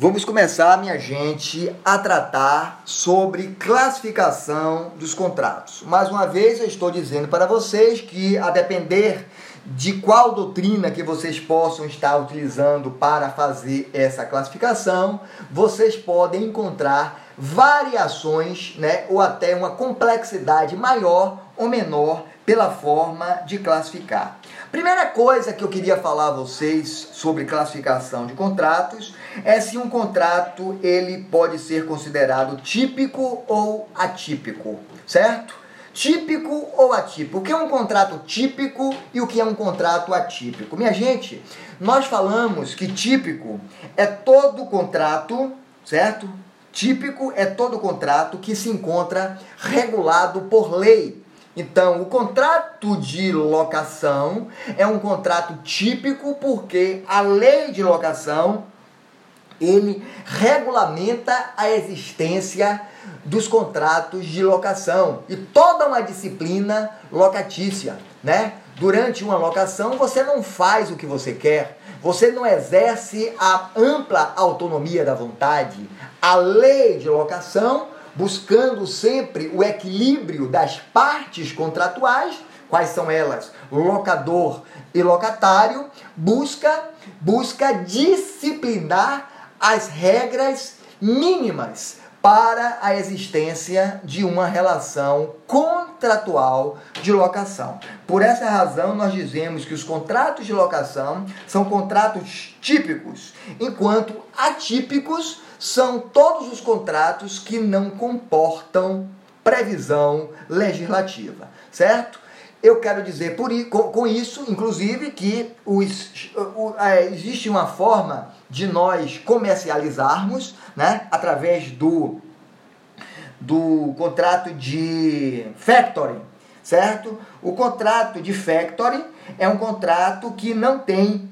Vamos começar, minha gente, a tratar sobre classificação dos contratos. Mais uma vez, eu estou dizendo para vocês que, a depender de qual doutrina que vocês possam estar utilizando para fazer essa classificação, vocês podem encontrar variações, né, ou até uma complexidade maior ou menor pela forma de classificar. Primeira coisa que eu queria falar a vocês sobre classificação de contratos é se um contrato ele pode ser considerado típico ou atípico, certo? Típico ou atípico? O que é um contrato típico e o que é um contrato atípico? Minha gente, nós falamos que típico é todo contrato, certo? Típico é todo contrato que se encontra regulado por lei então, o contrato de locação é um contrato típico porque a lei de locação ele regulamenta a existência dos contratos de locação e toda uma disciplina locatícia, né? Durante uma locação você não faz o que você quer, você não exerce a ampla autonomia da vontade. A lei de locação buscando sempre o equilíbrio das partes contratuais, quais são elas? Locador e locatário, busca busca disciplinar as regras mínimas para a existência de uma relação contratual de locação. Por essa razão, nós dizemos que os contratos de locação são contratos típicos, enquanto atípicos são todos os contratos que não comportam previsão legislativa, certo? Eu quero dizer por, com, isso, inclusive, que os, é, existe uma forma de nós comercializarmos, né, através do, do contrato de factoring, certo? O contrato de factoring é um contrato que não tem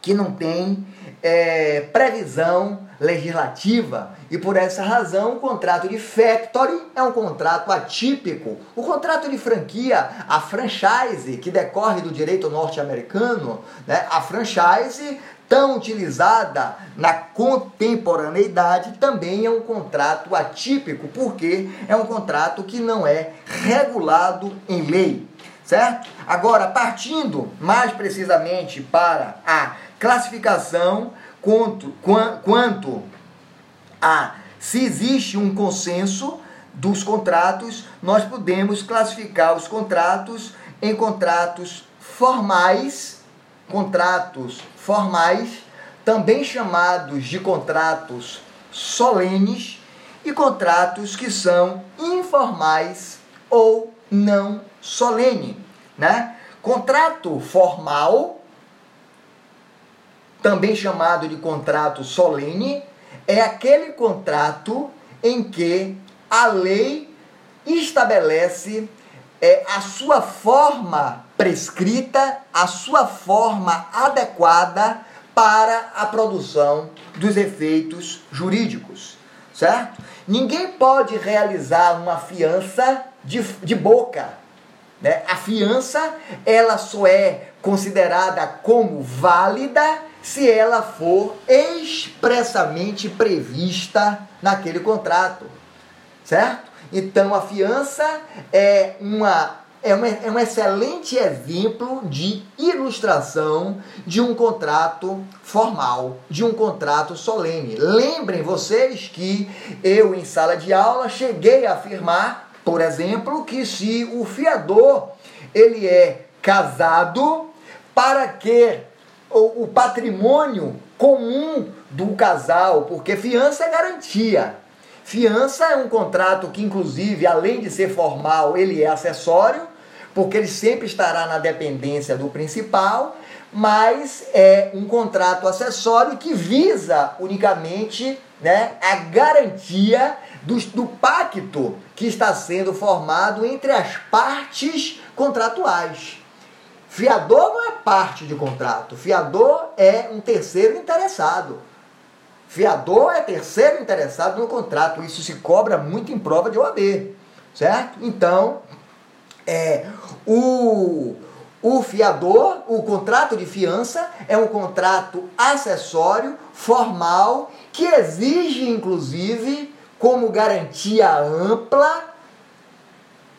que não tem é, previsão legislativa e por essa razão o contrato de factory é um contrato atípico. O contrato de franquia, a franchise, que decorre do direito norte-americano, né, a franchise tão utilizada na contemporaneidade também é um contrato atípico, porque é um contrato que não é regulado em lei, certo? Agora, partindo mais precisamente para a classificação quanto, quanto a se existe um consenso dos contratos, nós podemos classificar os contratos em contratos formais, contratos formais, também chamados de contratos solenes, e contratos que são informais ou não solene, né? Contrato formal também chamado de contrato solene, é aquele contrato em que a lei estabelece é, a sua forma prescrita, a sua forma adequada para a produção dos efeitos jurídicos, certo? Ninguém pode realizar uma fiança de, de boca. Né? A fiança ela só é considerada como válida se ela for expressamente prevista naquele contrato, certo? Então a fiança é uma é, uma, é um excelente exemplo de ilustração de um contrato formal, de um contrato solene. Lembrem vocês que eu, em sala de aula, cheguei a afirmar, por exemplo, que se o fiador ele é casado, para que o, o patrimônio comum do casal, porque fiança é garantia. Fiança é um contrato que, inclusive, além de ser formal, ele é acessório, porque ele sempre estará na dependência do principal, mas é um contrato acessório que visa unicamente né, a garantia do, do pacto que está sendo formado entre as partes contratuais. Fiador não é parte de contrato. Fiador é um terceiro interessado. Fiador é terceiro interessado no contrato. Isso se cobra muito em prova de OAB. Certo? Então, é, o, o fiador, o contrato de fiança é um contrato acessório, formal, que exige inclusive como garantia ampla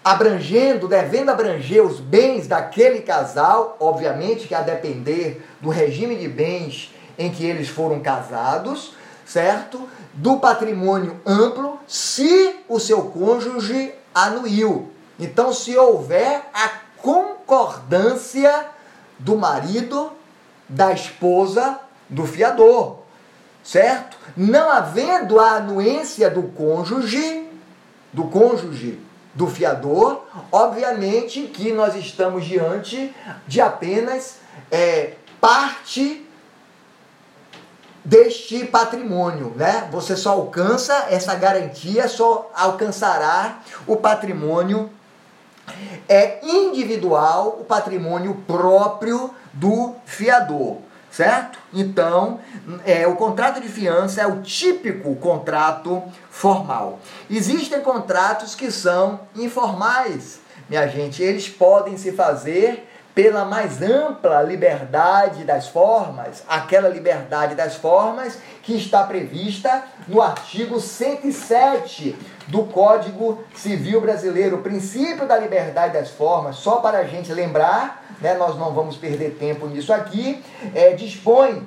abrangendo, devendo abranger os bens daquele casal, obviamente que a depender do regime de bens em que eles foram casados, certo? Do patrimônio amplo, se o seu cônjuge anuiu. Então, se houver a concordância do marido, da esposa, do fiador, certo? Não havendo a anuência do cônjuge, do cônjuge do fiador, obviamente que nós estamos diante de apenas é, parte deste patrimônio, né? Você só alcança essa garantia, só alcançará o patrimônio é individual, o patrimônio próprio do fiador certo? Então, é, o contrato de fiança é o típico contrato formal. Existem contratos que são informais, minha gente, eles podem se fazer pela mais ampla liberdade das formas, aquela liberdade das formas que está prevista no artigo 107 do Código Civil Brasileiro, o princípio da liberdade das formas, só para a gente lembrar, né, nós não vamos perder tempo nisso aqui, é, dispõe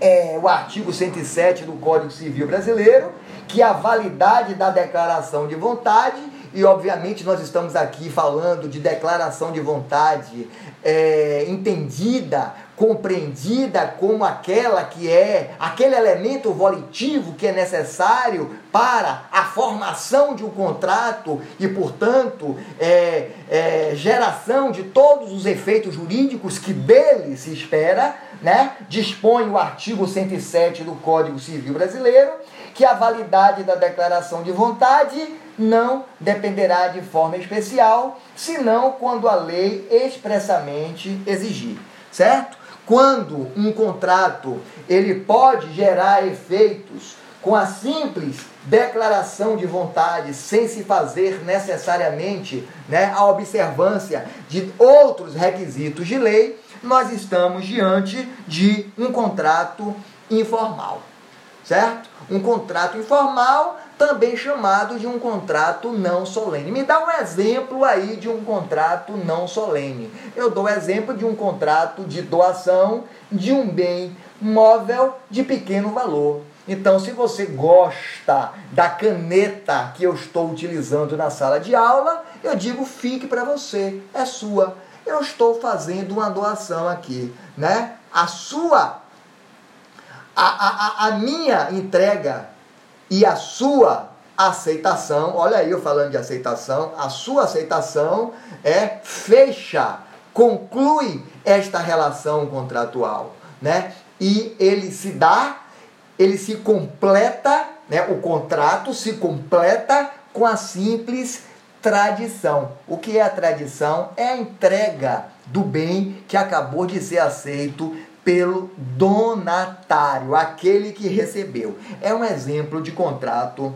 é, o artigo 107 do Código Civil Brasileiro que a validade da declaração de vontade e obviamente nós estamos aqui falando de declaração de vontade é, entendida, compreendida como aquela que é aquele elemento volitivo que é necessário para a formação de um contrato e, portanto, é, é, geração de todos os efeitos jurídicos que dele se espera, né? dispõe o artigo 107 do Código Civil Brasileiro que a validade da declaração de vontade não dependerá de forma especial, senão quando a lei expressamente exigir, certo? Quando um contrato ele pode gerar efeitos com a simples declaração de vontade, sem se fazer necessariamente né, a observância de outros requisitos de lei, nós estamos diante de um contrato informal, certo? Um contrato informal também chamado de um contrato não solene. Me dá um exemplo aí de um contrato não solene. Eu dou exemplo de um contrato de doação de um bem móvel de pequeno valor. Então, se você gosta da caneta que eu estou utilizando na sala de aula, eu digo fique para você, é sua. Eu estou fazendo uma doação aqui, né? A sua, a, a, a minha entrega e a sua aceitação, olha aí eu falando de aceitação, a sua aceitação é fecha, conclui esta relação contratual, né? E ele se dá, ele se completa, né? O contrato se completa com a simples tradição. O que é a tradição? É a entrega do bem que acabou de ser aceito pelo donatário, aquele que recebeu. É um exemplo de contrato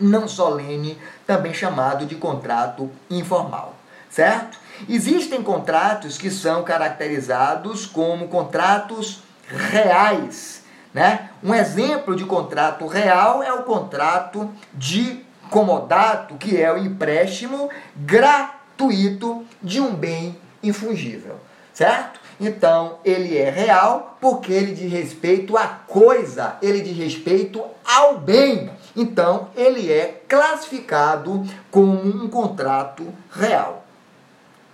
não solene, também chamado de contrato informal, certo? Existem contratos que são caracterizados como contratos reais, né? Um exemplo de contrato real é o contrato de comodato, que é o empréstimo gratuito de um bem infungível, certo? Então, ele é real porque ele diz respeito à coisa, ele diz respeito ao bem. Então, ele é classificado como um contrato real.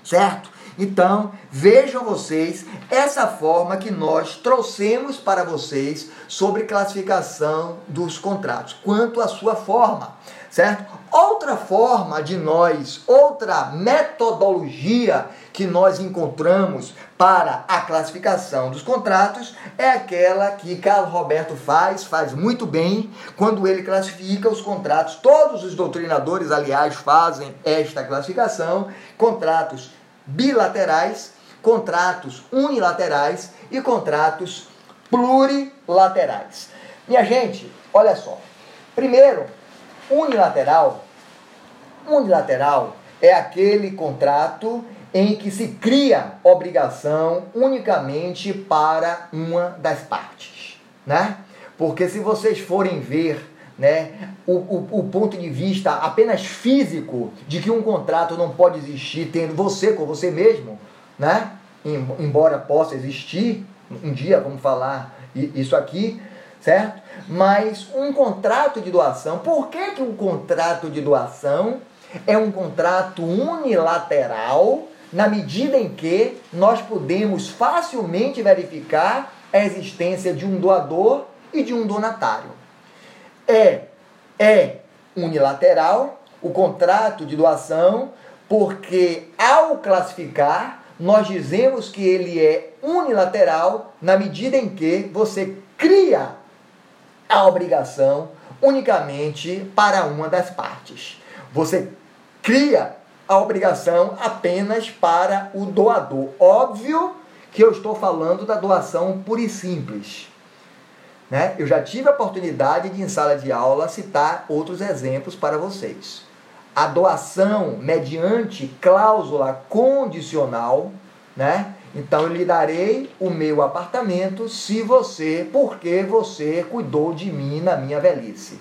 Certo? Então, vejam vocês essa forma que nós trouxemos para vocês sobre classificação dos contratos, quanto à sua forma, certo? Outra forma de nós, outra metodologia que nós encontramos para a classificação dos contratos é aquela que Carlos Roberto faz, faz muito bem, quando ele classifica os contratos. Todos os doutrinadores, aliás, fazem esta classificação: contratos bilaterais, contratos unilaterais e contratos plurilaterais. Minha gente, olha só. Primeiro, unilateral. Unilateral é aquele contrato em que se cria obrigação unicamente para uma das partes, né? Porque se vocês forem ver né, o, o, o, ponto de vista apenas físico de que um contrato não pode existir tendo você com você mesmo, né? Embora possa existir, um dia vamos falar isso aqui, certo? Mas um contrato de doação, por que, que um contrato de doação é um contrato unilateral na medida em que nós podemos facilmente verificar a existência de um doador e de um donatário. É, é unilateral o contrato de doação, porque ao classificar, nós dizemos que ele é unilateral na medida em que você cria a obrigação unicamente para uma das partes. Você cria a obrigação apenas para o doador. Óbvio que eu estou falando da doação pura e simples. Né? Eu já tive a oportunidade de, em sala de aula, citar outros exemplos para vocês. A doação mediante cláusula condicional, né? Então eu lhe darei o meu apartamento se você, porque você cuidou de mim na minha velhice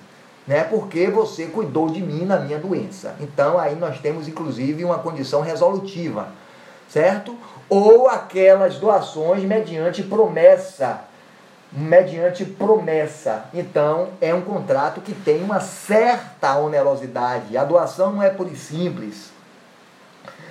né? Porque você cuidou de mim na minha doença. Então aí nós temos inclusive uma condição resolutiva, certo? Ou aquelas doações mediante promessa, mediante promessa. Então é um contrato que tem uma certa onerosidade. A doação não é e simples,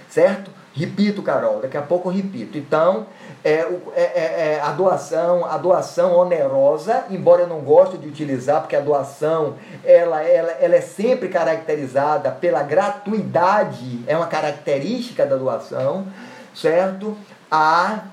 certo? Repito, Carol, daqui a pouco eu repito. Então, é, é, é, é, a doação, a doação onerosa, embora eu não goste de utilizar, porque a doação ela, ela, ela é sempre caracterizada pela gratuidade, é uma característica da doação, certo? A,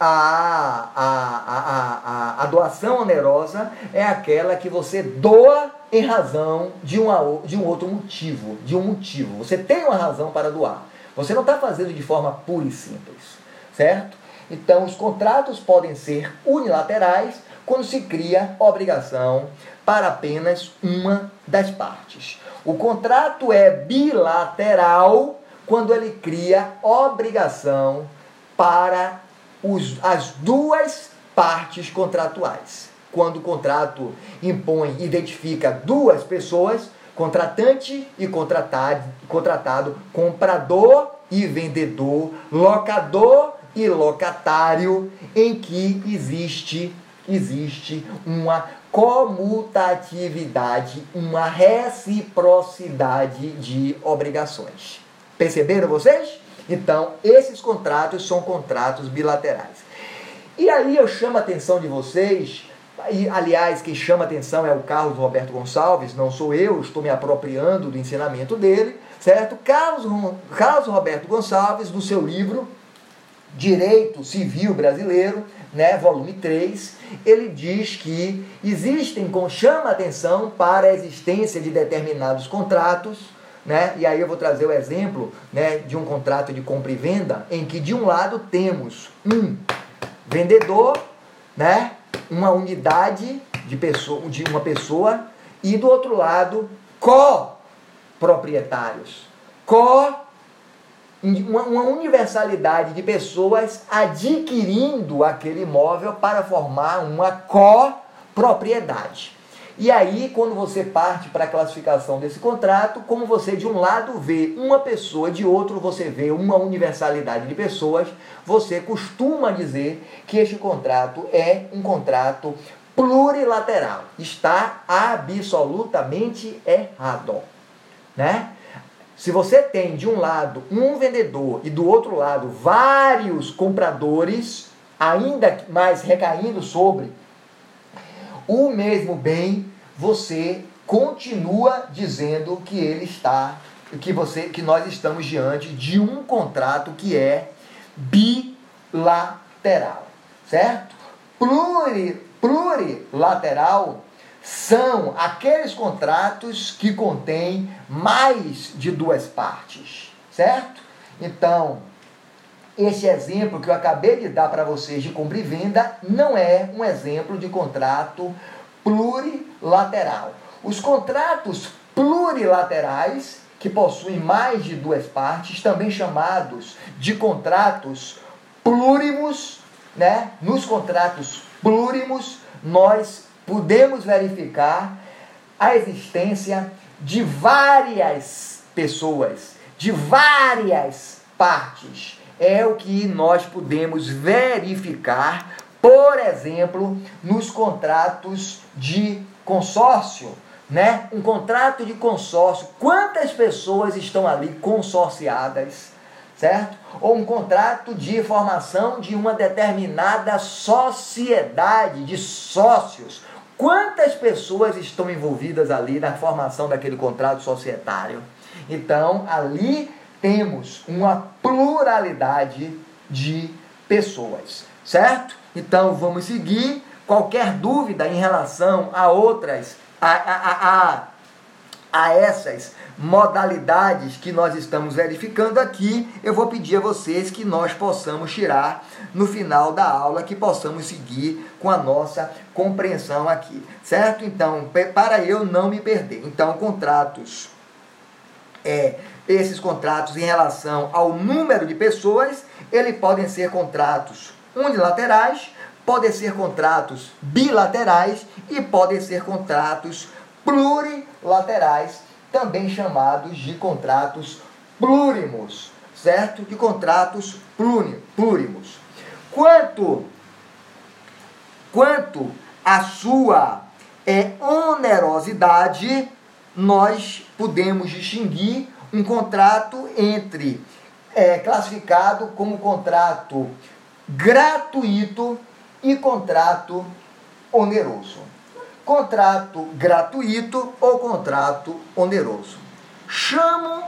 a, a, a, a, a doação onerosa é aquela que você doa em razão de, uma, de um outro motivo, de um motivo. Você tem uma razão para doar. Você não está fazendo de forma pura e simples, certo? Então, os contratos podem ser unilaterais quando se cria obrigação para apenas uma das partes. O contrato é bilateral quando ele cria obrigação para os, as duas partes contratuais. Quando o contrato impõe, identifica duas pessoas, contratante e contratado, contratado, comprador e vendedor, locador e locatário, em que existe existe uma comutatividade, uma reciprocidade de obrigações. Perceberam vocês? Então, esses contratos são contratos bilaterais. E aí eu chamo a atenção de vocês e, aliás, quem chama atenção é o Carlos Roberto Gonçalves, não sou eu, estou me apropriando do ensinamento dele, certo? Carlos, Carlos Roberto Gonçalves, no seu livro Direito Civil Brasileiro, né, volume 3, ele diz que existem, chama atenção para a existência de determinados contratos, né, e aí eu vou trazer o exemplo né, de um contrato de compra e venda, em que de um lado temos um vendedor, né, uma unidade de, pessoa, de uma pessoa e do outro lado co-proprietários. Co uma, uma universalidade de pessoas adquirindo aquele imóvel para formar uma copropriedade. E aí, quando você parte para a classificação desse contrato, como você de um lado vê uma pessoa, de outro você vê uma universalidade de pessoas, você costuma dizer que este contrato é um contrato plurilateral. Está absolutamente errado, né? Se você tem de um lado um vendedor e do outro lado vários compradores, ainda mais recaindo sobre o mesmo bem, você continua dizendo que ele está, que você, que nós estamos diante de um contrato que é bilateral, certo? Pluri, plurilateral são aqueles contratos que contêm mais de duas partes, certo? Então, esse exemplo que eu acabei de dar para vocês de compra e venda não é um exemplo de contrato plurilateral. Os contratos plurilaterais, que possuem mais de duas partes, também chamados de contratos plúrimos, né? Nos contratos plúrimos, nós podemos verificar a existência de várias pessoas, de várias partes. É o que nós podemos verificar, por exemplo, nos contratos de consórcio, né? Um contrato de consórcio, quantas pessoas estão ali consorciadas, certo? Ou um contrato de formação de uma determinada sociedade de sócios. Quantas pessoas estão envolvidas ali na formação daquele contrato societário? Então, ali temos uma pluralidade de pessoas, certo? Então, vamos seguir. Qualquer dúvida em relação a outras, a, a, a, a essas modalidades que nós estamos verificando aqui, eu vou pedir a vocês que nós possamos tirar no final da aula, que possamos seguir com a nossa compreensão aqui, certo? Então, para eu não me perder. Então, contratos, é, esses contratos em relação ao número de pessoas, eles podem ser contratos unilaterais, podem ser contratos bilaterais e podem ser contratos plurilaterais também chamados de contratos plúrimos, certo? De contratos plúrimos. Quanto, quanto a sua é, onerosidade, nós podemos distinguir um contrato entre é, classificado como contrato gratuito e contrato oneroso contrato gratuito ou contrato oneroso. Chamo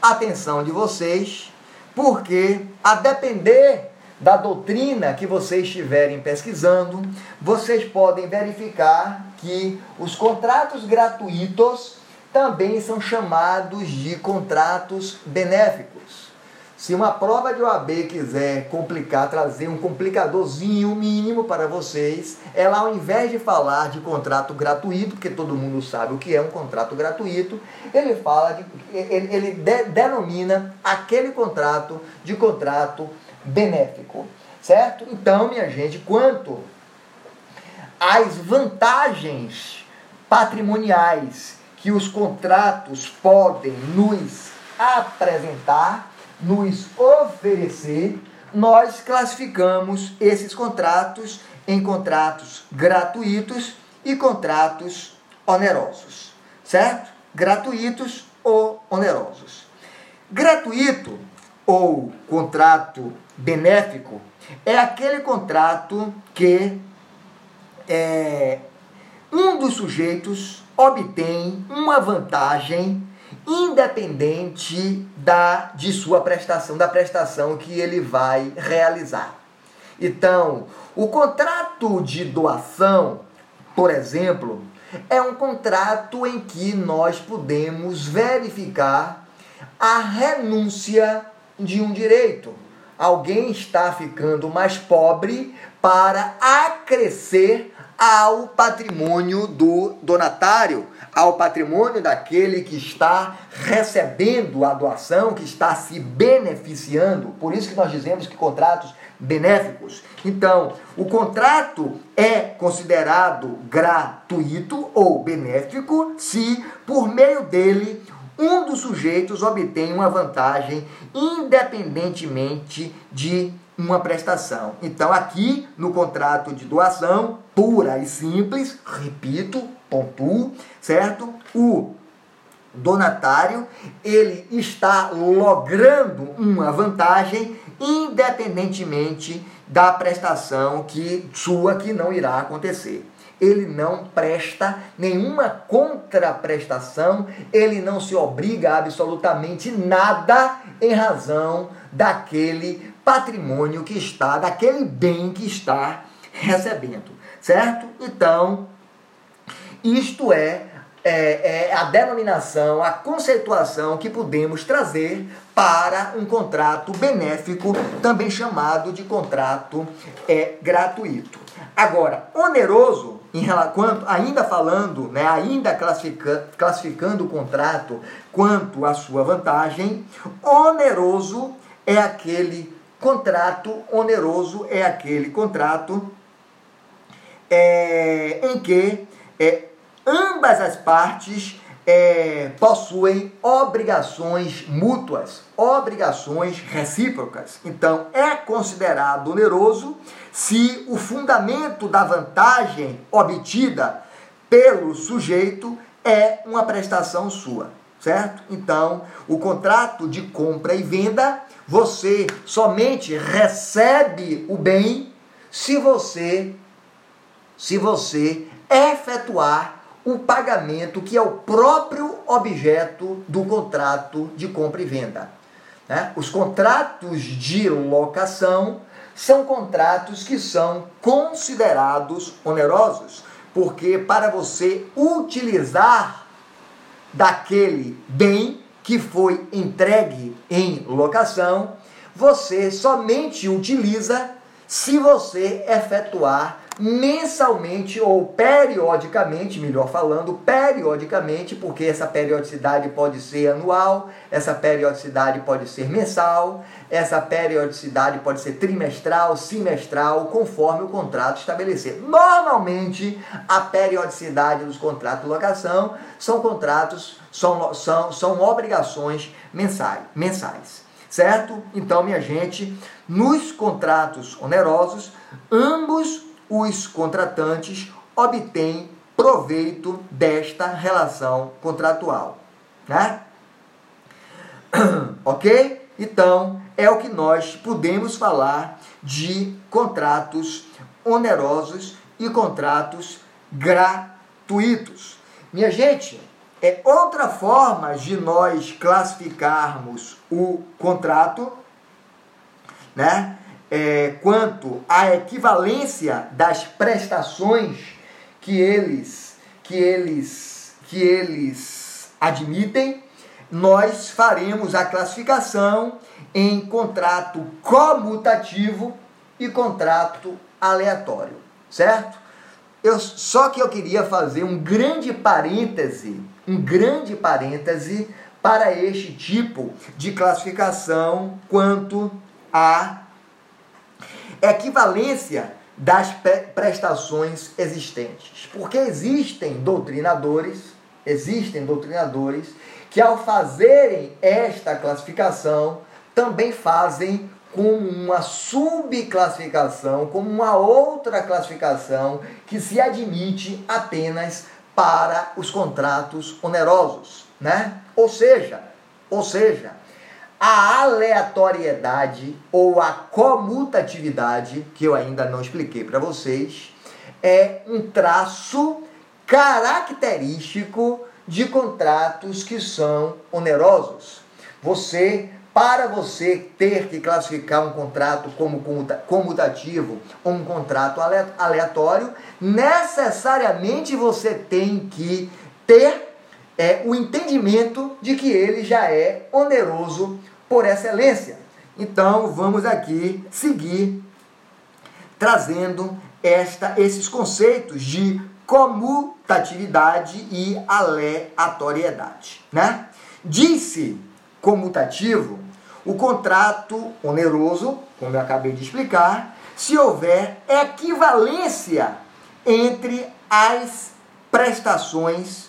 a atenção de vocês porque, a depender da doutrina que vocês estiverem pesquisando, vocês podem verificar que os contratos gratuitos também são chamados de contratos benéficos. Se uma prova de OAB quiser complicar, trazer um complicadorzinho mínimo para vocês, ela ao invés de falar de contrato gratuito, porque todo mundo sabe o que é um contrato gratuito, ele fala de, ele, ele de, denomina aquele contrato de contrato benéfico, certo? Então, minha gente, quanto às vantagens patrimoniais que os contratos podem nos apresentar, nos oferecer, nós classificamos esses contratos em contratos gratuitos e contratos onerosos, certo? Gratuitos ou onerosos. Gratuito ou contrato benéfico é aquele contrato que é, um dos sujeitos obtém uma vantagem independente da de sua prestação, da prestação que ele vai realizar. Então, o contrato de doação, por exemplo, é um contrato em que nós podemos verificar a renúncia de um direito. Alguém está ficando mais pobre para acrescer ao patrimônio do donatário ao patrimônio daquele que está recebendo a doação, que está se beneficiando. Por isso que nós dizemos que contratos benéficos. Então, o contrato é considerado gratuito ou benéfico se, por meio dele, um dos sujeitos obtém uma vantagem independentemente de uma prestação. Então, aqui no contrato de doação, pura e simples, repito, pontuo, certo? O donatário, ele está logrando uma vantagem independentemente da prestação que sua que não irá acontecer. Ele não presta nenhuma contraprestação, ele não se obriga a absolutamente nada em razão daquele patrimônio que está, daquele bem que está recebendo, certo? Então, isto é, é, é, a denominação, a conceituação que podemos trazer para um contrato benéfico, também chamado de contrato é, gratuito. Agora, oneroso em quanto, ainda falando, né, ainda classifica, classificando o contrato quanto à sua vantagem, oneroso é aquele contrato, oneroso é aquele contrato é, em que é, ambas as partes é, possuem obrigações mútuas, obrigações recíprocas. Então, é considerado oneroso se o fundamento da vantagem obtida pelo sujeito é uma prestação sua, certo? Então, o contrato de compra e venda, você somente recebe o bem se você se você efetuar o pagamento que é o próprio objeto do contrato de compra e venda. Né? Os contratos de locação são contratos que são considerados onerosos, porque para você utilizar daquele bem que foi entregue em locação, você somente utiliza se você efetuar mensalmente ou periodicamente, melhor falando, periodicamente, porque essa periodicidade pode ser anual, essa periodicidade pode ser mensal, essa periodicidade pode ser trimestral, semestral, conforme o contrato estabelecer. Normalmente, a periodicidade dos contratos de locação são contratos, são, são, são obrigações mensais, mensais. Certo? Então, minha gente, nos contratos onerosos, ambos os contratantes obtêm proveito desta relação contratual. Né? ok? Então, é o que nós podemos falar de contratos onerosos e contratos gratuitos. Minha gente, é outra forma de nós classificarmos o contrato, né? É, quanto à equivalência das prestações que eles que eles que eles admitem, nós faremos a classificação em contrato comutativo e contrato aleatório, certo? Eu, só que eu queria fazer um grande parêntese, um grande parêntese para este tipo de classificação quanto a equivalência das prestações existentes. Porque existem doutrinadores, existem doutrinadores que ao fazerem esta classificação também fazem como uma subclassificação, como uma outra classificação que se admite apenas para os contratos onerosos, né? Ou seja, ou seja, a aleatoriedade ou a comutatividade, que eu ainda não expliquei para vocês, é um traço característico de contratos que são onerosos. Você, para você ter que classificar um contrato como comutativo ou um contrato aleatório, necessariamente você tem que ter é o entendimento de que ele já é oneroso por excelência. Então, vamos aqui seguir trazendo esta, esses conceitos de comutatividade e aleatoriedade. Né? Disse comutativo o contrato oneroso, como eu acabei de explicar, se houver equivalência entre as prestações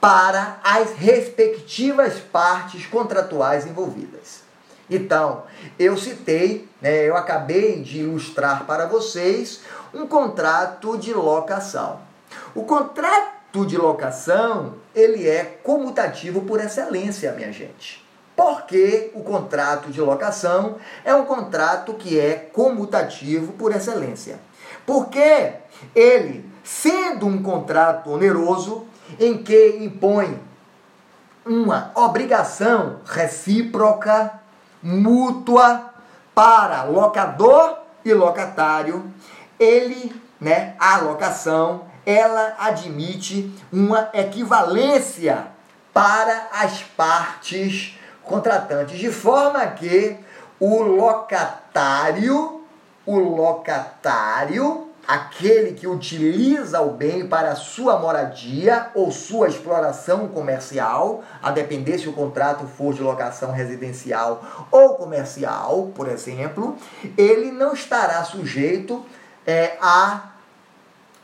para as respectivas partes contratuais envolvidas. Então, eu citei, né, eu acabei de ilustrar para vocês um contrato de locação. O contrato de locação, ele é comutativo por excelência, minha gente. Porque o contrato de locação é um contrato que é comutativo por excelência. Porque ele, sendo um contrato oneroso, em que impõe uma obrigação recíproca, mútua, para locador e locatário, ele, né, a locação, ela admite uma equivalência para as partes contratantes, de forma que o locatário, o locatário aquele que utiliza o bem para sua moradia ou sua exploração comercial, a depender se o contrato for de locação residencial ou comercial, por exemplo, ele não estará sujeito é, a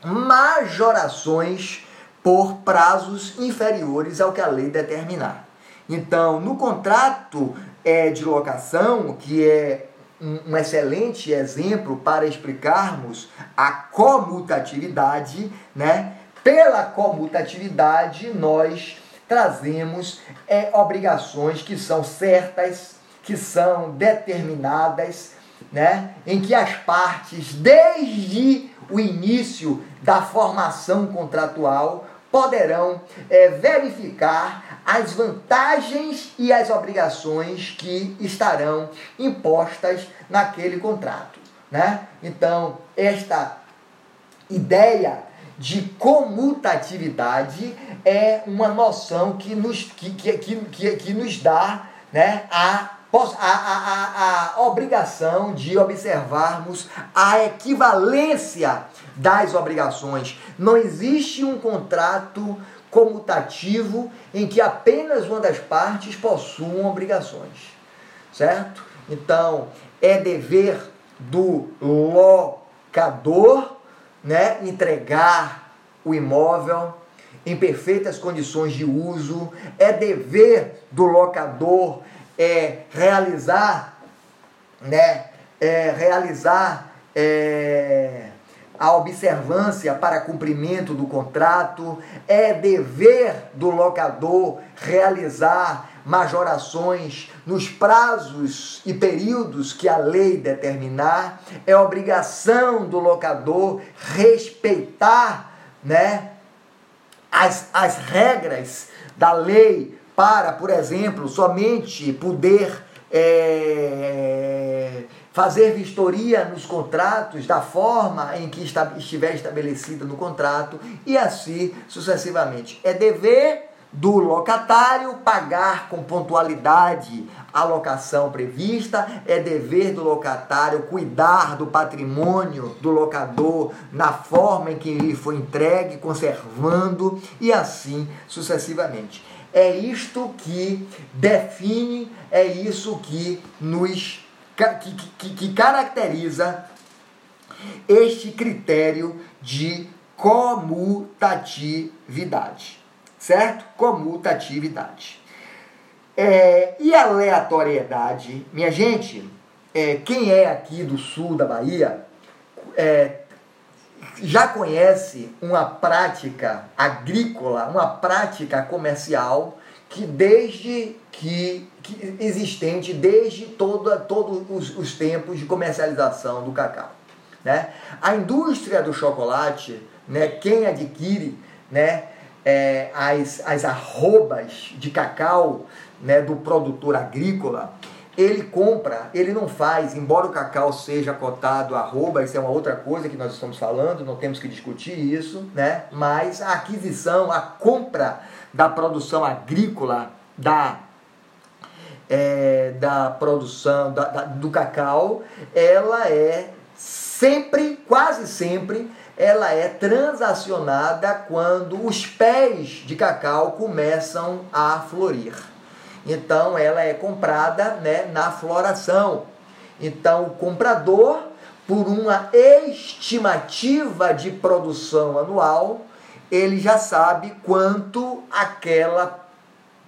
majorações por prazos inferiores ao que a lei determinar. Então, no contrato é, de locação, que é um, excelente exemplo para explicarmos a comutatividade, né? Pela comutatividade, nós trazemos é, obrigações que são certas, que são determinadas, né? em que as partes, desde o início da formação contratual, poderão é, verificar as vantagens e as obrigações que estarão impostas naquele contrato. Né? Então, esta ideia de comutatividade é uma noção que nos, que, que, que, que nos dá né, a a, a, a, obrigação de observarmos a equivalência das obrigações. Não existe um contrato comutativo em que apenas uma das partes possuam obrigações, certo? Então, é dever do locador, né, entregar o imóvel em perfeitas condições de uso, é dever do locador é, realizar, né, é, realizar é, a observância para cumprimento do contrato, é dever do locador realizar majorações nos prazos e períodos que a lei determinar, é obrigação do locador respeitar né, as, as regras da lei para, por exemplo, somente poder é, fazer vistoria nos contratos da forma em que estiver estabelecida no contrato e assim sucessivamente. É dever do locatário pagar com pontualidade a locação prevista, é dever do locatário cuidar do patrimônio do locador na forma em que lhe foi entregue, conservando e assim sucessivamente. É isto que define, é isso que nos que, que, que caracteriza este critério de comutatividade, certo? Comutatividade. É, e aleatoriedade, minha gente, é, quem é aqui do sul da Bahia é, já conhece uma prática agrícola, uma prática comercial que desde que, que existente desde toda, todos os, os tempos de comercialização do cacau. Né? A indústria do chocolate, né, quem adquire né, é, as, as arrobas de cacau né, do produtor agrícola, ele compra, ele não faz, embora o cacau seja cotado arroba, isso é uma outra coisa que nós estamos falando, não temos que discutir isso, né? Mas a aquisição, a compra da produção agrícola, da, é, da produção da, da, do cacau, ela é sempre, quase sempre, ela é transacionada quando os pés de cacau começam a florir. Então ela é comprada né, na floração. Então o comprador, por uma estimativa de produção anual, ele já sabe quanto aquela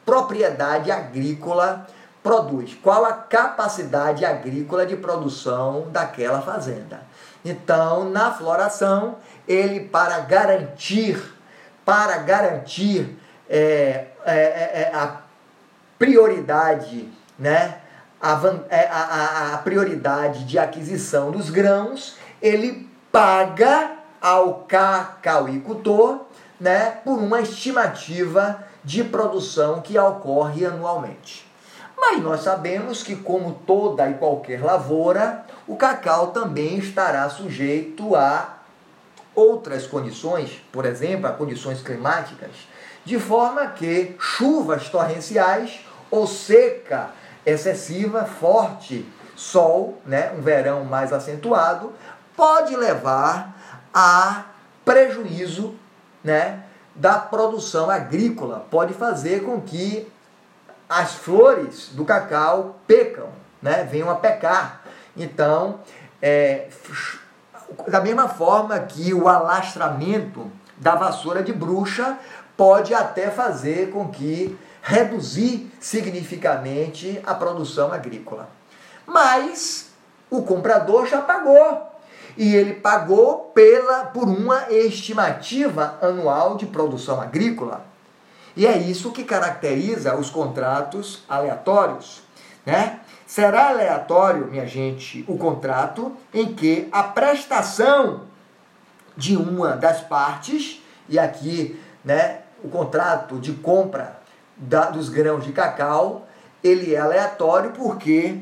propriedade agrícola produz, qual a capacidade agrícola de produção daquela fazenda. Então, na floração, ele para garantir, para garantir é, é, é, é a prioridade, né? É, a, a, a prioridade de aquisição dos grãos, ele paga ao cacauicultor né, por uma estimativa de produção que ocorre anualmente. Mas nós sabemos que, como toda e qualquer lavoura, o cacau também estará sujeito a outras condições, por exemplo, a condições climáticas, de forma que chuvas torrenciais ou seca excessiva, forte sol, né, um verão mais acentuado, pode levar a prejuízo né, da produção agrícola, pode fazer com que as flores do cacau pecam, né, venham a pecar. Então, é, da mesma forma que o alastramento da vassoura de bruxa pode até fazer com que reduzir significativamente a produção agrícola. Mas o comprador já pagou. E ele pagou pela por uma estimativa anual de produção agrícola. E é isso que caracteriza os contratos aleatórios, né? Será aleatório, minha gente, o contrato em que a prestação de uma das partes, e aqui, né, o contrato de compra da, dos grãos de cacau, ele é aleatório porque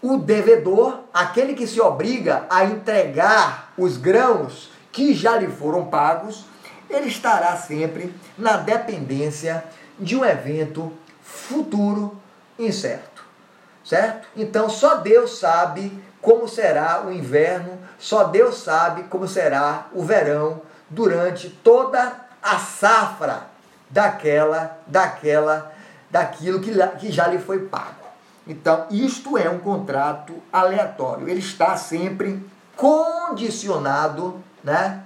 o devedor, aquele que se obriga a entregar os grãos que já lhe foram pagos, ele estará sempre na dependência de um evento futuro incerto. Certo? Então só Deus sabe como será o inverno, só Deus sabe como será o verão durante toda a safra daquela, daquela, daquilo que, que já lhe foi pago. Então, isto é um contrato aleatório. Ele está sempre condicionado né,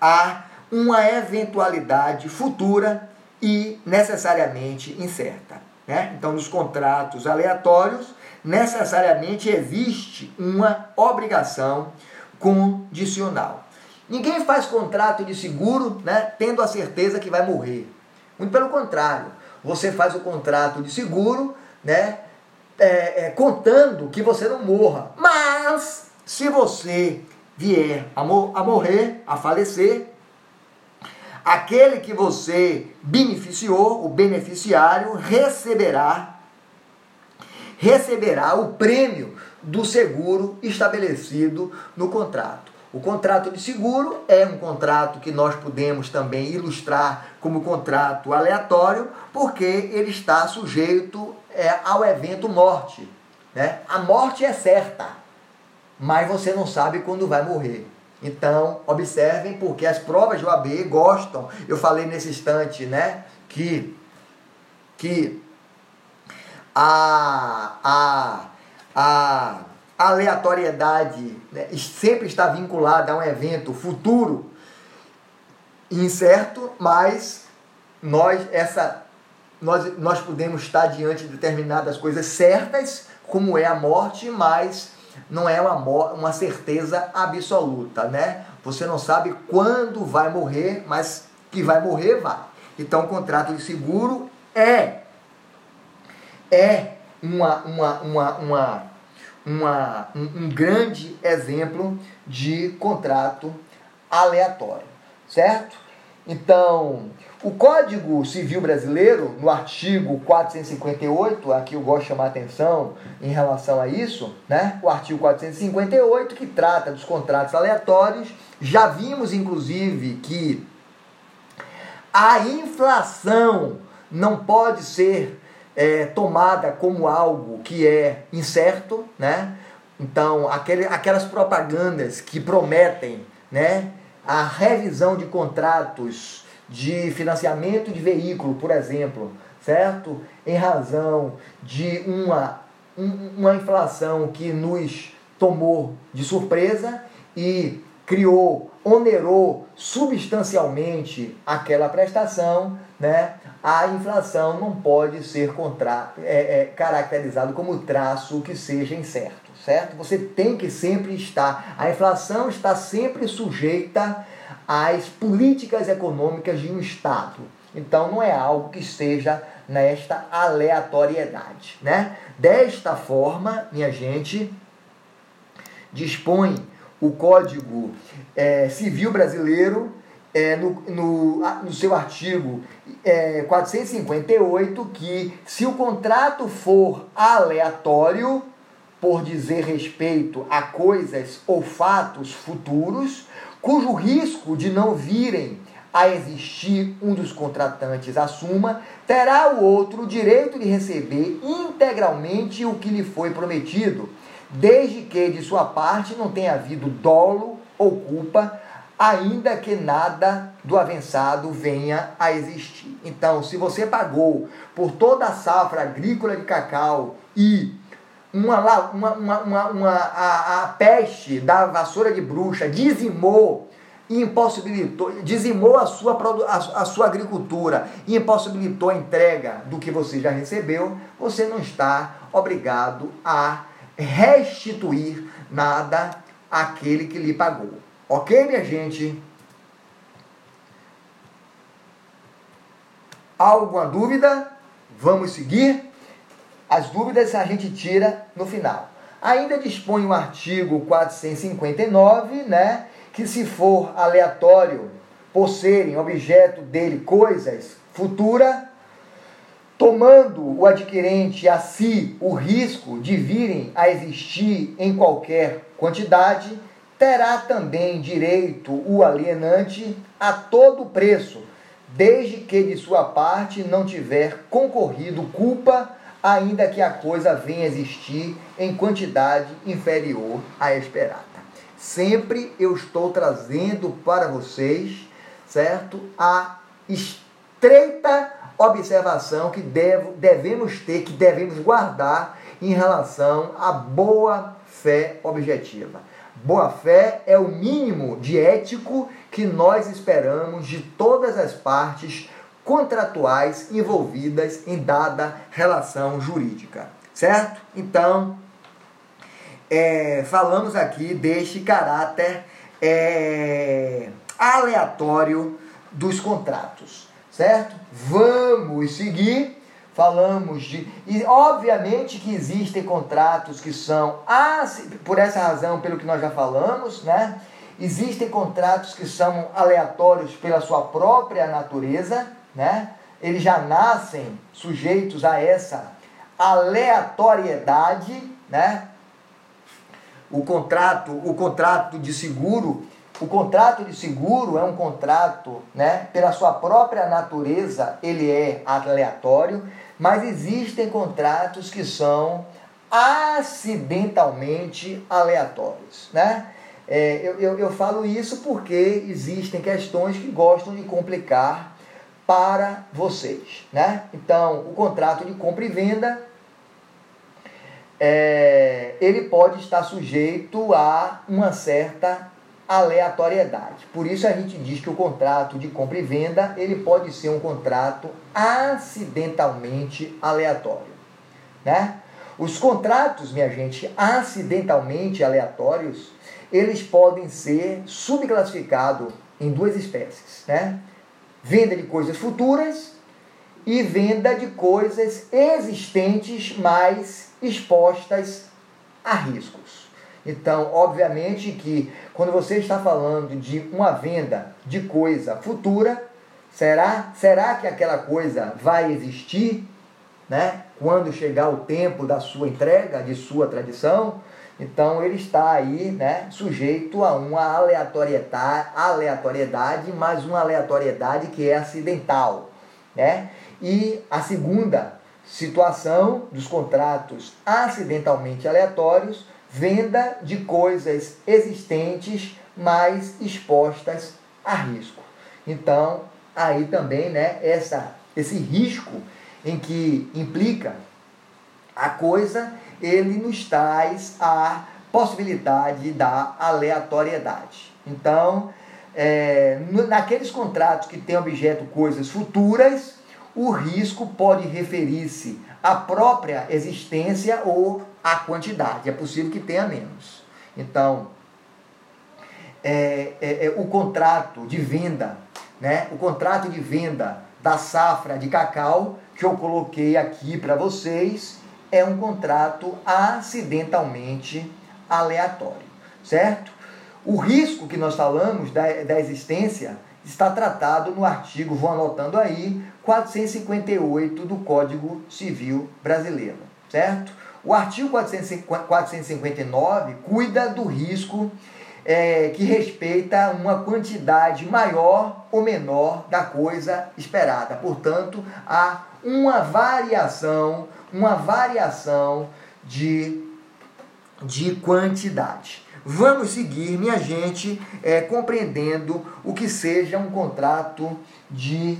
a uma eventualidade futura e necessariamente incerta. Né? Então, nos contratos aleatórios, necessariamente existe uma obrigação condicional. Ninguém faz contrato de seguro né, tendo a certeza que vai morrer. Muito pelo contrário, você faz o contrato de seguro né, é, é, contando que você não morra. Mas, se você vier a, a morrer, a falecer, aquele que você beneficiou, o beneficiário, receberá receberá o prêmio do seguro estabelecido no contrato. O contrato de seguro é um contrato que nós podemos também ilustrar como contrato aleatório, porque ele está sujeito é, ao evento morte. Né? A morte é certa, mas você não sabe quando vai morrer. Então, observem, porque as provas de OAB gostam. Eu falei nesse instante, né, que, que a, a, a aleatoriedade né, sempre está vinculada a um evento futuro incerto, mas nós essa nós, nós podemos estar diante de determinadas coisas certas, como é a morte, mas não é uma, uma certeza absoluta, né? Você não sabe quando vai morrer, mas que vai morrer, vai. Então, o contrato de seguro é é uma, uma, uma, uma, uma um, um grande exemplo de contrato aleatório, certo? Então, o Código Civil Brasileiro, no artigo 458, aqui eu gosto de chamar a atenção em relação a isso, né? O artigo 458, que trata dos contratos aleatórios, já vimos inclusive que a inflação não pode ser é, tomada como algo que é incerto, né? Então, aquele, aquelas propagandas que prometem, né? A revisão de contratos de financiamento de veículo, por exemplo, certo? Em razão de uma, uma inflação que nos tomou de surpresa e criou, onerou substancialmente aquela prestação, né? a inflação não pode ser contra, é, é, caracterizado como traço que seja incerto, certo? Você tem que sempre estar, a inflação está sempre sujeita às políticas econômicas de um Estado. Então não é algo que esteja nesta aleatoriedade, né? Desta forma, minha gente, dispõe o Código é, Civil Brasileiro é, no, no, no, seu artigo é, 458 que se o contrato for aleatório, por dizer respeito a coisas ou fatos futuros, cujo risco de não virem a existir um dos contratantes assuma, terá o outro direito de receber integralmente o que lhe foi prometido, desde que de sua parte não tenha havido dolo ou culpa, ainda que nada do avançado venha a existir. Então, se você pagou por toda a safra agrícola de cacau e uma, uma, uma, uma, uma a, a peste da vassoura de bruxa dizimou impossibilitou, dizimou a sua, a, a sua agricultura e impossibilitou a entrega do que você já recebeu, você não está obrigado a restituir nada àquele que lhe pagou. Ok, minha gente? Alguma dúvida? Vamos seguir? As dúvidas a gente tira no final. Ainda dispõe o artigo 459, né? Que se for aleatório por serem objeto dele coisas futura, tomando o adquirente a si o risco de virem a existir em qualquer quantidade, terá também direito o alienante a todo preço, desde que de sua parte não tiver concorrido culpa, ainda que a coisa venha existir em quantidade inferior à esperada. Sempre eu estou trazendo para vocês, certo? A estreita observação que devo, devemos ter, que devemos guardar em relação à boa fé objetiva. Boa fé é o mínimo de ético que nós esperamos de todas as partes contratuais envolvidas em dada relação jurídica, certo? Então, é, falamos aqui deste caráter é, aleatório dos contratos, certo? Vamos seguir falamos de. E obviamente que existem contratos que são, por essa razão, pelo que nós já falamos, né? Existem contratos que são aleatórios pela sua própria natureza, né? Eles já nascem sujeitos a essa aleatoriedade, né? O contrato, o contrato de seguro, o contrato de seguro é um contrato, né? Pela sua própria natureza, ele é aleatório mas existem contratos que são acidentalmente aleatórios, né? É, eu, eu, eu falo isso porque existem questões que gostam de complicar para vocês, né? Então, o contrato de compra e venda é, ele pode estar sujeito a uma certa aleatoriedade. Por isso a gente diz que o contrato de compra e venda ele pode ser um contrato acidentalmente aleatório, né? Os contratos, minha gente, acidentalmente aleatórios, eles podem ser subclassificados em duas espécies, né? Venda de coisas futuras e venda de coisas existentes, mas expostas a riscos. Então, obviamente que quando você está falando de uma venda de coisa futura, será, será que aquela coisa vai existir, né? Quando chegar o tempo da sua entrega, de sua tradição, então ele está aí, né, sujeito a uma aleatoriedade, aleatoriedade, mas uma aleatoriedade que é acidental, né? E a segunda situação dos contratos acidentalmente aleatórios venda de coisas existentes, mas expostas a risco. Então, aí também, né, essa, esse risco em que implica a coisa, ele nos traz a possibilidade da aleatoriedade. Então, é, naqueles contratos que têm objeto coisas futuras, o risco pode referir-se à própria existência ou à quantidade. É possível que tenha menos. Então, é, é, é, o contrato de venda, né? o contrato de venda da safra de cacau que eu coloquei aqui para vocês é um contrato acidentalmente aleatório, certo? O risco que nós falamos da, da existência está tratado no artigo, vou anotando aí, 458 do Código Civil Brasileiro, certo? O artigo 459 cuida do risco é, que respeita uma quantidade maior ou menor da coisa esperada. Portanto, há uma variação, uma variação de, de quantidade. vamos seguir, minha gente, é, compreendendo o que seja um contrato de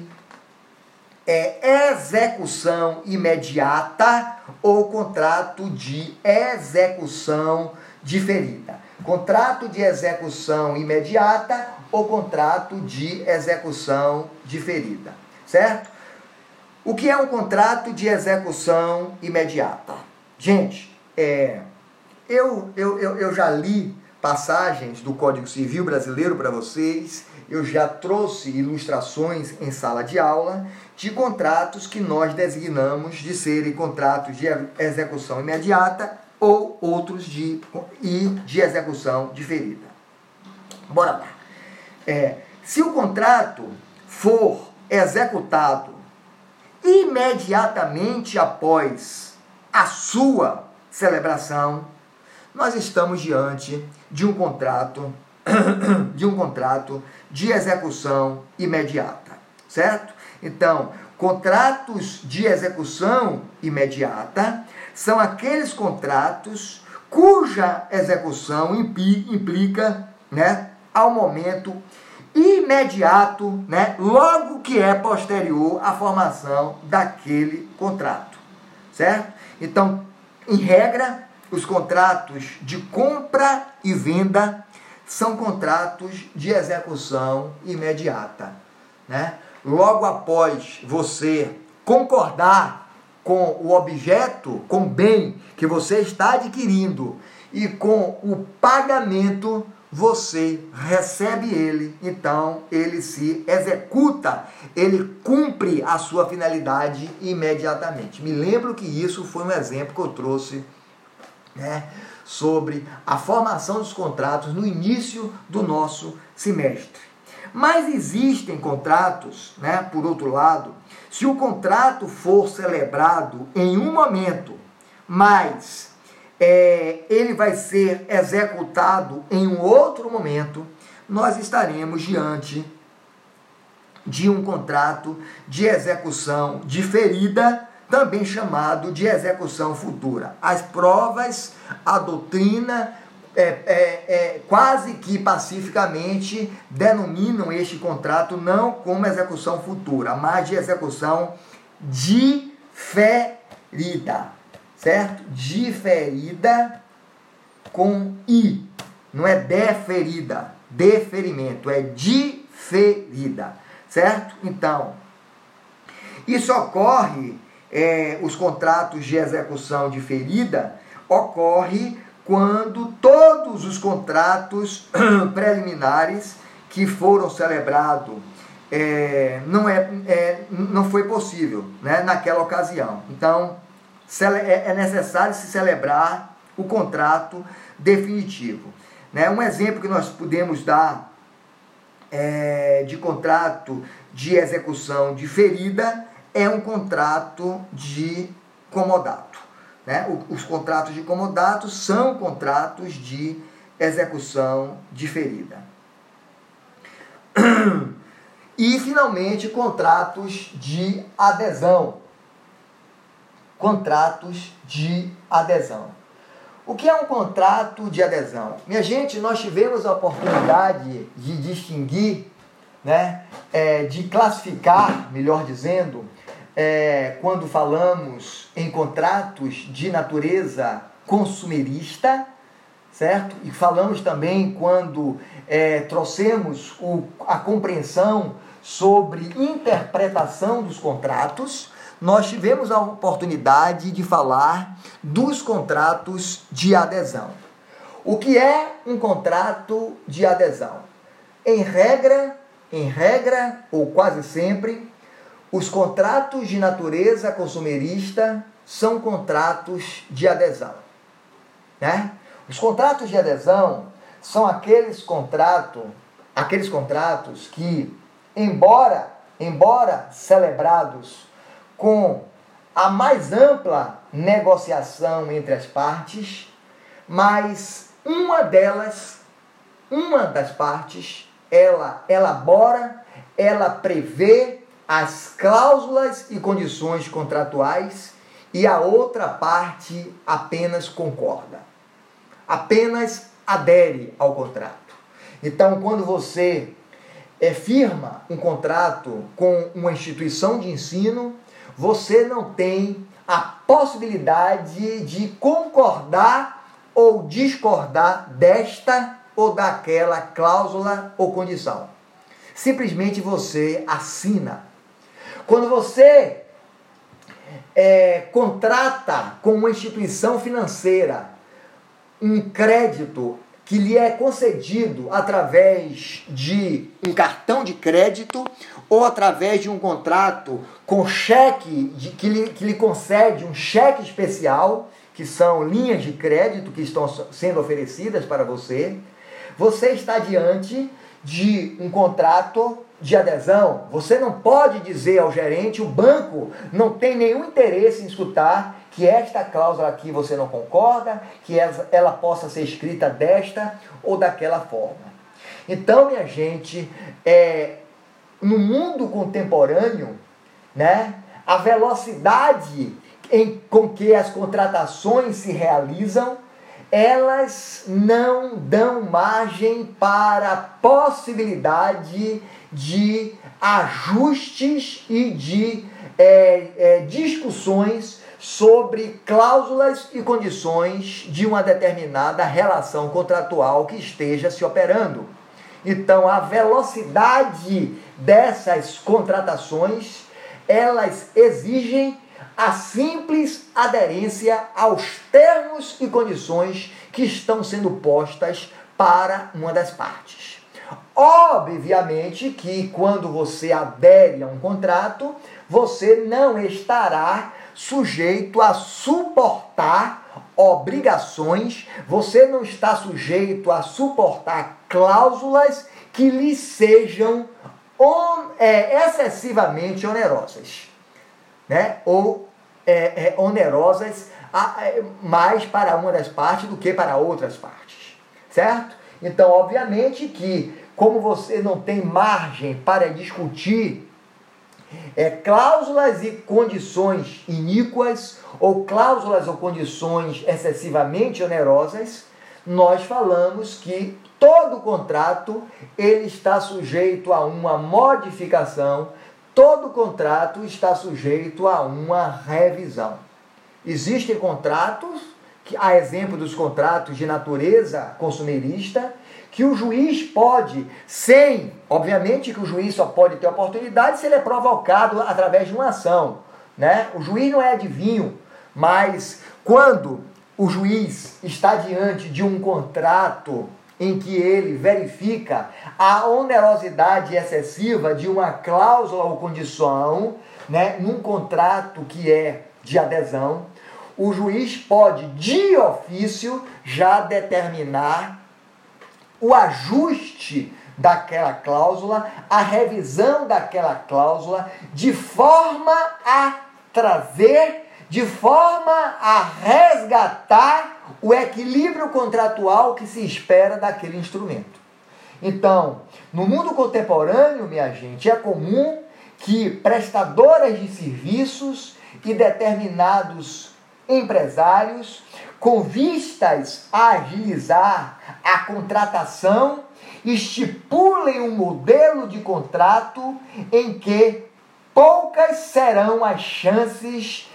é, execução imediata ou contrato de execução diferida. Contrato de execução imediata ou contrato de execução diferida, certo? O que é um contrato de execução imediata? Gente, é, eu, eu, eu, eu já li passagens do Código Civil Brasileiro para vocês, eu já trouxe ilustrações em sala de aula de contratos que nós designamos de serem contratos de execução imediata ou outros de, e de execução diferida. Bora lá. É, se o contrato for executado imediatamente após a sua celebração, nós estamos diante de um contrato de um contrato de execução imediata, certo? Então, contratos de execução imediata são aqueles contratos cuja execução implica, né, ao momento imediato, né, logo que é posterior à formação daquele contrato, certo? Então, em regra, os contratos de compra e venda são contratos de execução imediata, né? Logo após você concordar com o objeto, com o bem que você está adquirindo e com o pagamento, você recebe ele, então ele se executa, ele cumpre a sua finalidade imediatamente. Me lembro que isso foi um exemplo que eu trouxe né, sobre a formação dos contratos no início do nosso semestre. Mas existem contratos, né, por outro lado, se o contrato for celebrado em um momento, mas é, ele vai ser executado em um outro momento, nós estaremos diante de um contrato de execução diferida, também chamado de execução futura. As provas, a doutrina, é, é, é, quase que pacificamente denominam este contrato não como execução futura, mas de execução diferida, certo? Diferida com i, não é deferida, deferimento, é diferida, certo? Então, isso ocorre, é, os contratos de execução diferida, ocorre quando todos os contratos preliminares que foram celebrados é, não, é, é, não foi possível né, naquela ocasião. Então, é, é necessário se celebrar o contrato definitivo. Né? Um exemplo que nós podemos dar é, de contrato de execução diferida é um contrato de comodato. Né? Os contratos de comodato são contratos de execução diferida. E, finalmente, contratos de adesão. Contratos de adesão. O que é um contrato de adesão? Minha gente, nós tivemos a oportunidade de distinguir, né, é, de classificar, melhor dizendo, é, quando falamos em contratos de natureza consumerista, certo? E falamos também quando é, trouxemos o, a compreensão sobre interpretação dos contratos, nós tivemos a oportunidade de falar dos contratos de adesão. O que é um contrato de adesão? Em regra, em regra ou quase sempre, os contratos de natureza consumerista são contratos de adesão. Né? Os contratos de adesão são aqueles contratos, aqueles contratos que, embora, embora celebrados com a mais ampla negociação entre as partes, mas uma delas, uma das partes, ela elabora, ela prevê as cláusulas e condições contratuais e a outra parte apenas concorda. Apenas adere ao contrato. Então, quando você é, firma um contrato com uma instituição de ensino, você não tem a possibilidade de concordar ou discordar desta ou daquela cláusula ou condição. Simplesmente você assina. Quando você é, contrata com uma instituição financeira um crédito que lhe é concedido através de um cartão de crédito ou através de um contrato com cheque de, que, lhe, que lhe concede um cheque especial, que são linhas de crédito que estão sendo oferecidas para você, você está diante de um contrato de adesão. Você não pode dizer ao gerente, o banco não tem nenhum interesse em escutar que esta cláusula aqui você não concorda, que ela, possa ser escrita desta ou daquela forma. Então, minha gente, é, no mundo contemporâneo, né, a velocidade em, com que as contratações se realizam, elas não dão margem para a possibilidade de ajustes e de é, é, discussões sobre cláusulas e condições de uma determinada relação contratual que esteja se operando. Então, a velocidade dessas contratações, elas exigem a simples aderência aos termos e condições que estão sendo postas para uma das partes. Obviamente que quando você adere a um contrato, você não estará sujeito a suportar obrigações, você não está sujeito a suportar cláusulas que lhe sejam on, é, excessivamente onerosas, né? Ou é, é, onerosas a, é, mais para uma das partes do que para outras partes, certo? Então, obviamente que como você não tem margem para discutir é, cláusulas e condições iníquas ou cláusulas ou condições excessivamente onerosas, nós falamos que todo contrato ele está sujeito a uma modificação, todo contrato está sujeito a uma revisão. Existem contratos, que, a exemplo dos contratos de natureza consumerista, que o juiz pode, sem, obviamente que o juiz só pode ter oportunidade se ele é provocado através de uma ação, né? O juiz não é adivinho, mas quando o juiz está diante de um contrato em que ele verifica a onerosidade excessiva de uma cláusula ou condição, né, num contrato que é de adesão, o juiz pode, de ofício, já determinar o ajuste daquela cláusula, a revisão daquela cláusula, de forma a trazer, de forma a resgatar o equilíbrio contratual que se espera daquele instrumento. Então, no mundo contemporâneo, minha gente, é comum que prestadoras de serviços e determinados empresários com vistas a agilizar a contratação, estipulem um modelo de contrato em que poucas serão as chances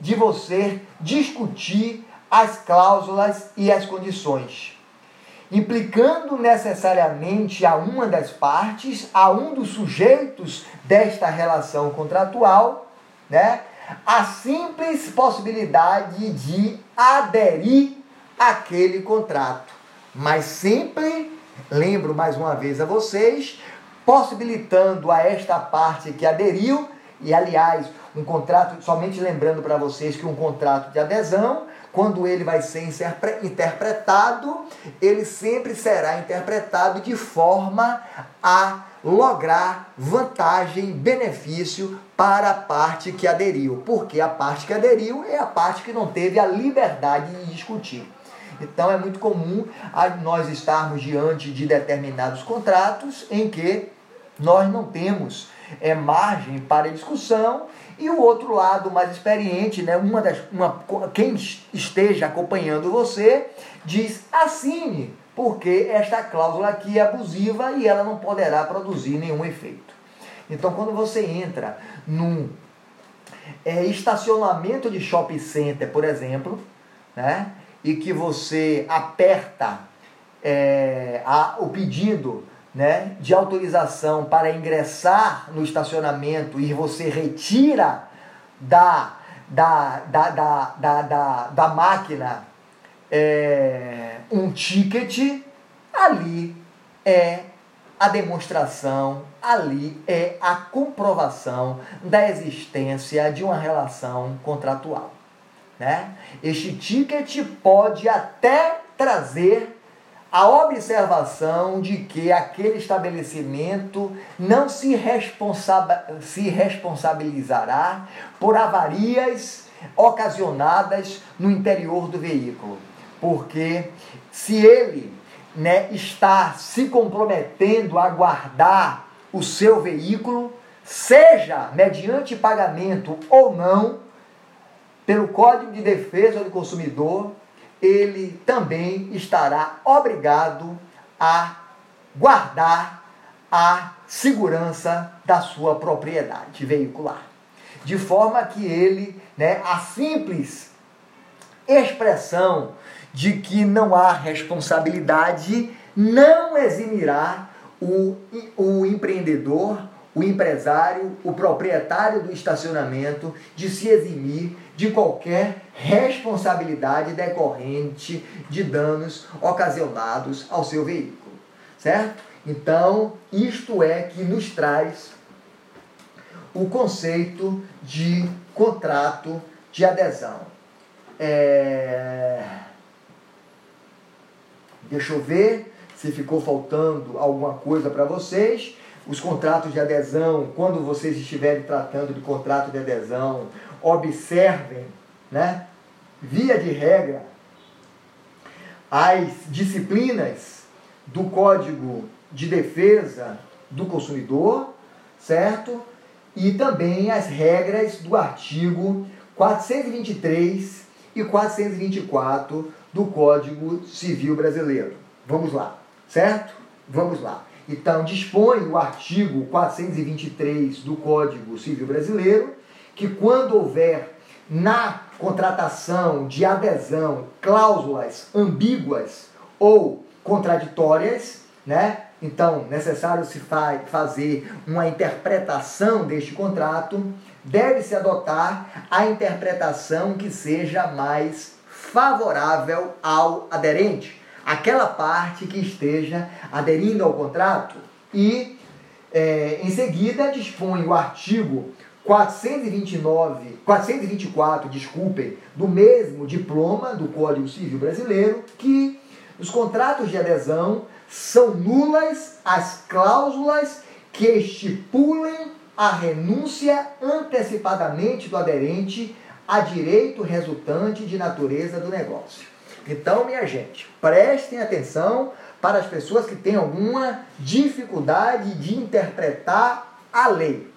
de você discutir as cláusulas e as condições, implicando necessariamente a uma das partes, a um dos sujeitos desta relação contratual, né, a simples possibilidade de aderir àquele contrato. Mas sempre, lembro mais uma vez a vocês, possibilitando a esta parte que aderiu, e aliás, um contrato, somente lembrando para vocês que um contrato de adesão, quando ele vai ser interpretado, ele sempre será interpretado de forma a lograr vantagem, benefício para a parte que aderiu, porque a parte que aderiu é a parte que não teve a liberdade de discutir. Então é muito comum nós estarmos diante de determinados contratos em que nós não temos é, margem para discussão e o outro lado mais experiente, né, uma das, uma, quem esteja acompanhando você, diz assine, porque esta cláusula aqui é abusiva e ela não poderá produzir nenhum efeito. Então, quando você entra num é, estacionamento de shopping center, por exemplo, né, e que você aperta é, a, o pedido né, de autorização para ingressar no estacionamento e você retira da, da, da, da, da, da, da máquina é, um ticket, ali é a demonstração, ali é a comprovação da existência de uma relação contratual. Né? Este ticket pode até trazer a observação de que aquele estabelecimento não se, responsa se responsabilizará por avarias ocasionadas no interior do veículo. Porque se ele né, está se comprometendo a guardar o seu veículo, seja mediante pagamento ou não, pelo Código de Defesa do Consumidor, ele também estará obrigado a guardar a segurança da sua propriedade veicular. De forma que ele, né, a simples expressão de que não há responsabilidade não eximirá o, o empreendedor, o empresário, o proprietário do estacionamento de se eximir de qualquer responsabilidade decorrente de danos ocasionados ao seu veículo, certo? Então, isto é que nos traz o conceito de contrato de adesão. É... Deixa eu ver se ficou faltando alguma coisa para vocês. Os contratos de adesão, quando vocês estiverem tratando de contrato de adesão, observem, né, via de regra, as disciplinas do Código de Defesa do Consumidor, certo? E também as regras do artigo 423 e 424 do Código Civil Brasileiro. Vamos lá, certo? Vamos lá. Então, dispõe o artigo 423 do Código Civil Brasileiro que quando houver na contratação de adesão cláusulas ambíguas ou contraditórias, né? Então, necessário se fazer uma interpretação deste contrato, deve-se adotar a interpretação que seja mais favorável ao aderente, aquela parte que esteja aderindo ao contrato. E, é, em seguida, dispõe o artigo 429, 424, desculpem, do mesmo diploma do Código Civil Brasileiro, que os contratos de adesão são nulas as cláusulas que estipulem a renúncia antecipadamente do aderente a direito resultante de natureza do negócio. Então, minha gente, prestem atenção para as pessoas que têm alguma dificuldade de interpretar a lei.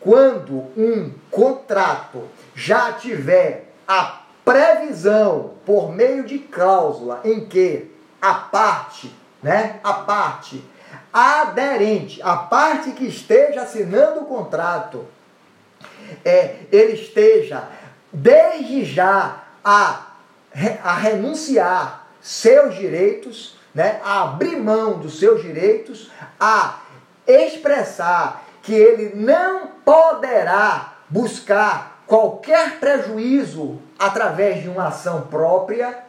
Quando um contrato já tiver a previsão por meio de cláusula em que a parte, né, a parte aderente, a parte que esteja assinando o contrato, é, ele esteja desde já a, a renunciar seus direitos, né, a abrir mão dos seus direitos, a expressar que ele não poderá buscar qualquer prejuízo através de uma ação própria,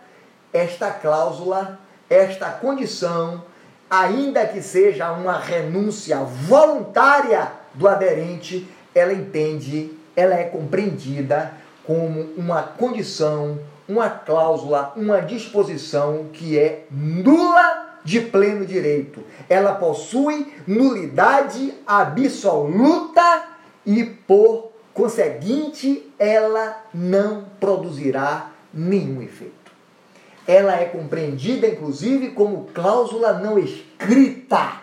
esta cláusula, esta condição, ainda que seja uma renúncia voluntária do aderente, ela entende, ela é compreendida como uma condição, uma cláusula, uma disposição que é nula de pleno direito. Ela possui nulidade absoluta e, por conseguinte, ela não produzirá nenhum efeito. Ela é compreendida, inclusive, como cláusula não escrita.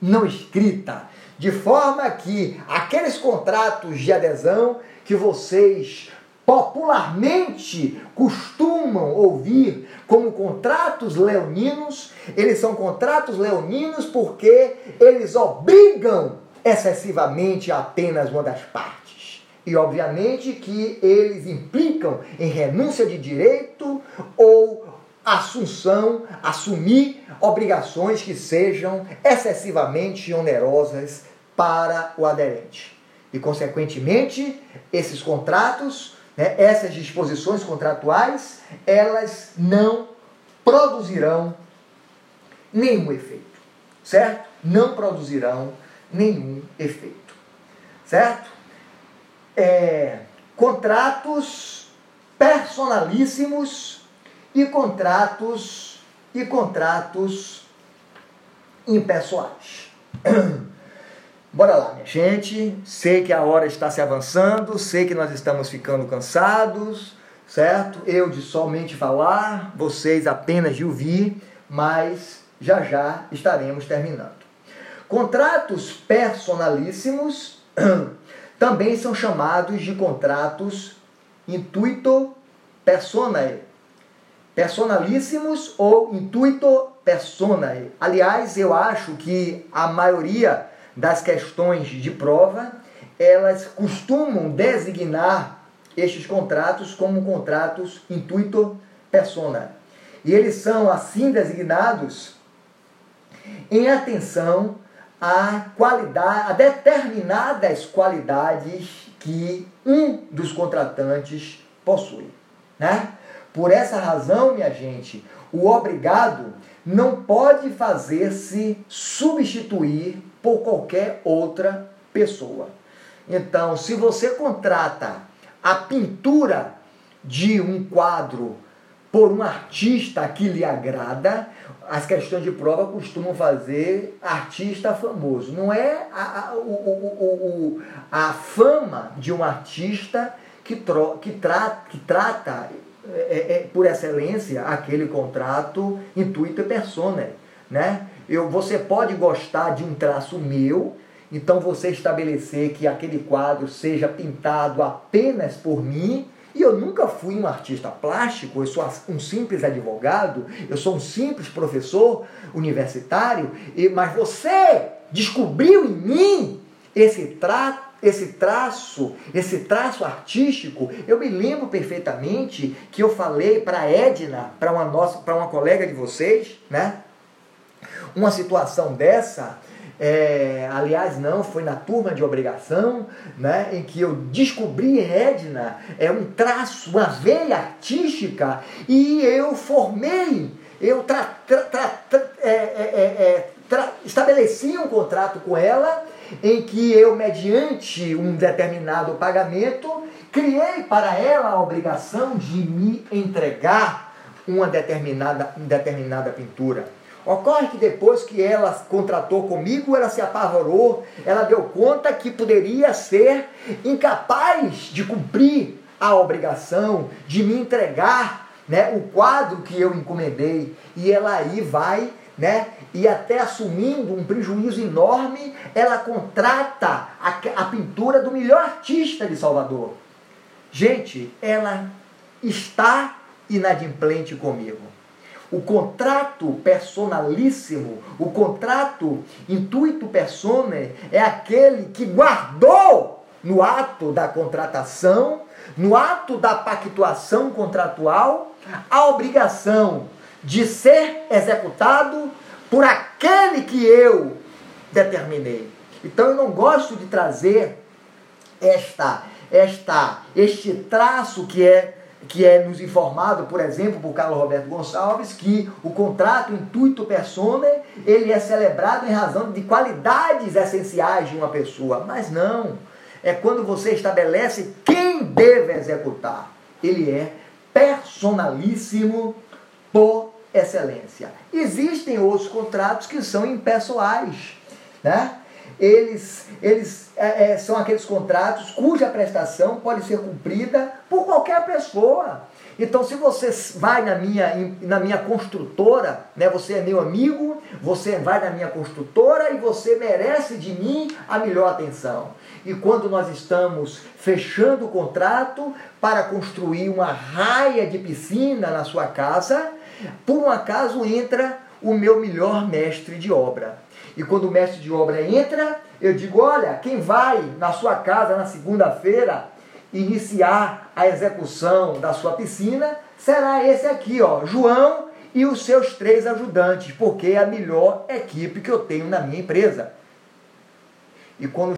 Não escrita. De forma que aqueles contratos de adesão que vocês popularmente costumam ouvir como contratos leoninos, eles são contratos leoninos porque eles obrigam excessivamente apenas uma das partes. E obviamente que eles implicam em renúncia de direito ou assunção, assumir obrigações que sejam excessivamente onerosas para o aderente. E, consequentemente, esses contratos, né, essas disposições contratuais, elas não produzirão nenhum efeito, certo? Não produzirão nenhum efeito, certo? É, contratos personalíssimos e contratos e contratos impessoais. Bora lá, minha gente. Sei que a hora está se avançando, sei que nós estamos ficando cansados, certo? Eu de somente falar, vocês apenas de ouvir, mas já já estaremos terminando. Contratos personalíssimos também são chamados de contratos intuito personae. Personalíssimos ou intuito personae. Aliás, eu acho que a maioria das questões de prova, elas costumam designar estes contratos como contratos intuito persona. E eles são assim designados em atenção a qualidade, a determinadas qualidades que um dos contratantes possui, né? Por essa razão, minha gente, o obrigado não pode fazer-se substituir por qualquer outra pessoa. Então, se você contrata a pintura de um quadro por um artista que lhe agrada, as questões de prova costumam fazer artista famoso. Não é a, a, o, o, o, a fama de um artista que, tro, que, tra, que trata é, é, é, por excelência aquele contrato intuito e persona. Né? Eu, você pode gostar de um traço meu, então você estabelecer que aquele quadro seja pintado apenas por mim e eu nunca fui um artista plástico, eu sou um simples advogado, eu sou um simples professor universitário, mas você descobriu em mim esse trato esse traço, esse traço artístico, eu me lembro perfeitamente que eu falei para Edna, para uma nossa, para uma colega de vocês, né? Uma situação dessa, é, aliás, não, foi na turma de obrigação, né, em que eu descobri Edna é, um traço, uma veia artística, e eu formei, eu tra, tra, tra, é, é, é estabeleci um contrato com ela, em que eu, mediante um determinado pagamento, criei para ela a obrigação de me entregar uma determinada, determinada pintura. Ocorre que depois que ela contratou comigo, ela se apavorou, ela deu conta que poderia ser incapaz de cumprir a obrigação de me entregar né, o quadro que eu encomendei. E ela aí vai, né, e até assumindo um prejuízo enorme, ela contrata a, a pintura do melhor artista de Salvador. Gente, ela está inadimplente comigo. O contrato personalíssimo, o contrato intuito persone, é aquele que guardou no ato da contratação, no ato da pactuação contratual, a obrigação de ser executado por aquele que eu determinei. Então eu não gosto de trazer esta, esta, este traço que é que é nos informado, por exemplo, por Carlos Roberto Gonçalves, que o contrato intuito persona ele é celebrado em razão de qualidades essenciais de uma pessoa, mas não. É quando você estabelece quem deve executar. Ele é personalíssimo por excelência. Existem outros contratos que são impessoais, né? Eles, eles é, é, são aqueles contratos cuja prestação pode ser cumprida por qualquer pessoa. Então, se você vai na minha, na minha construtora, né, você é meu amigo, você vai na minha construtora e você merece de mim a melhor atenção. E quando nós estamos fechando o contrato para construir uma raia de piscina na sua casa, por um acaso entra o meu melhor mestre de obra. E quando o mestre de obra entra, eu digo: olha, quem vai na sua casa na segunda-feira iniciar a execução da sua piscina será esse aqui, ó, João e os seus três ajudantes, porque é a melhor equipe que eu tenho na minha empresa. E quando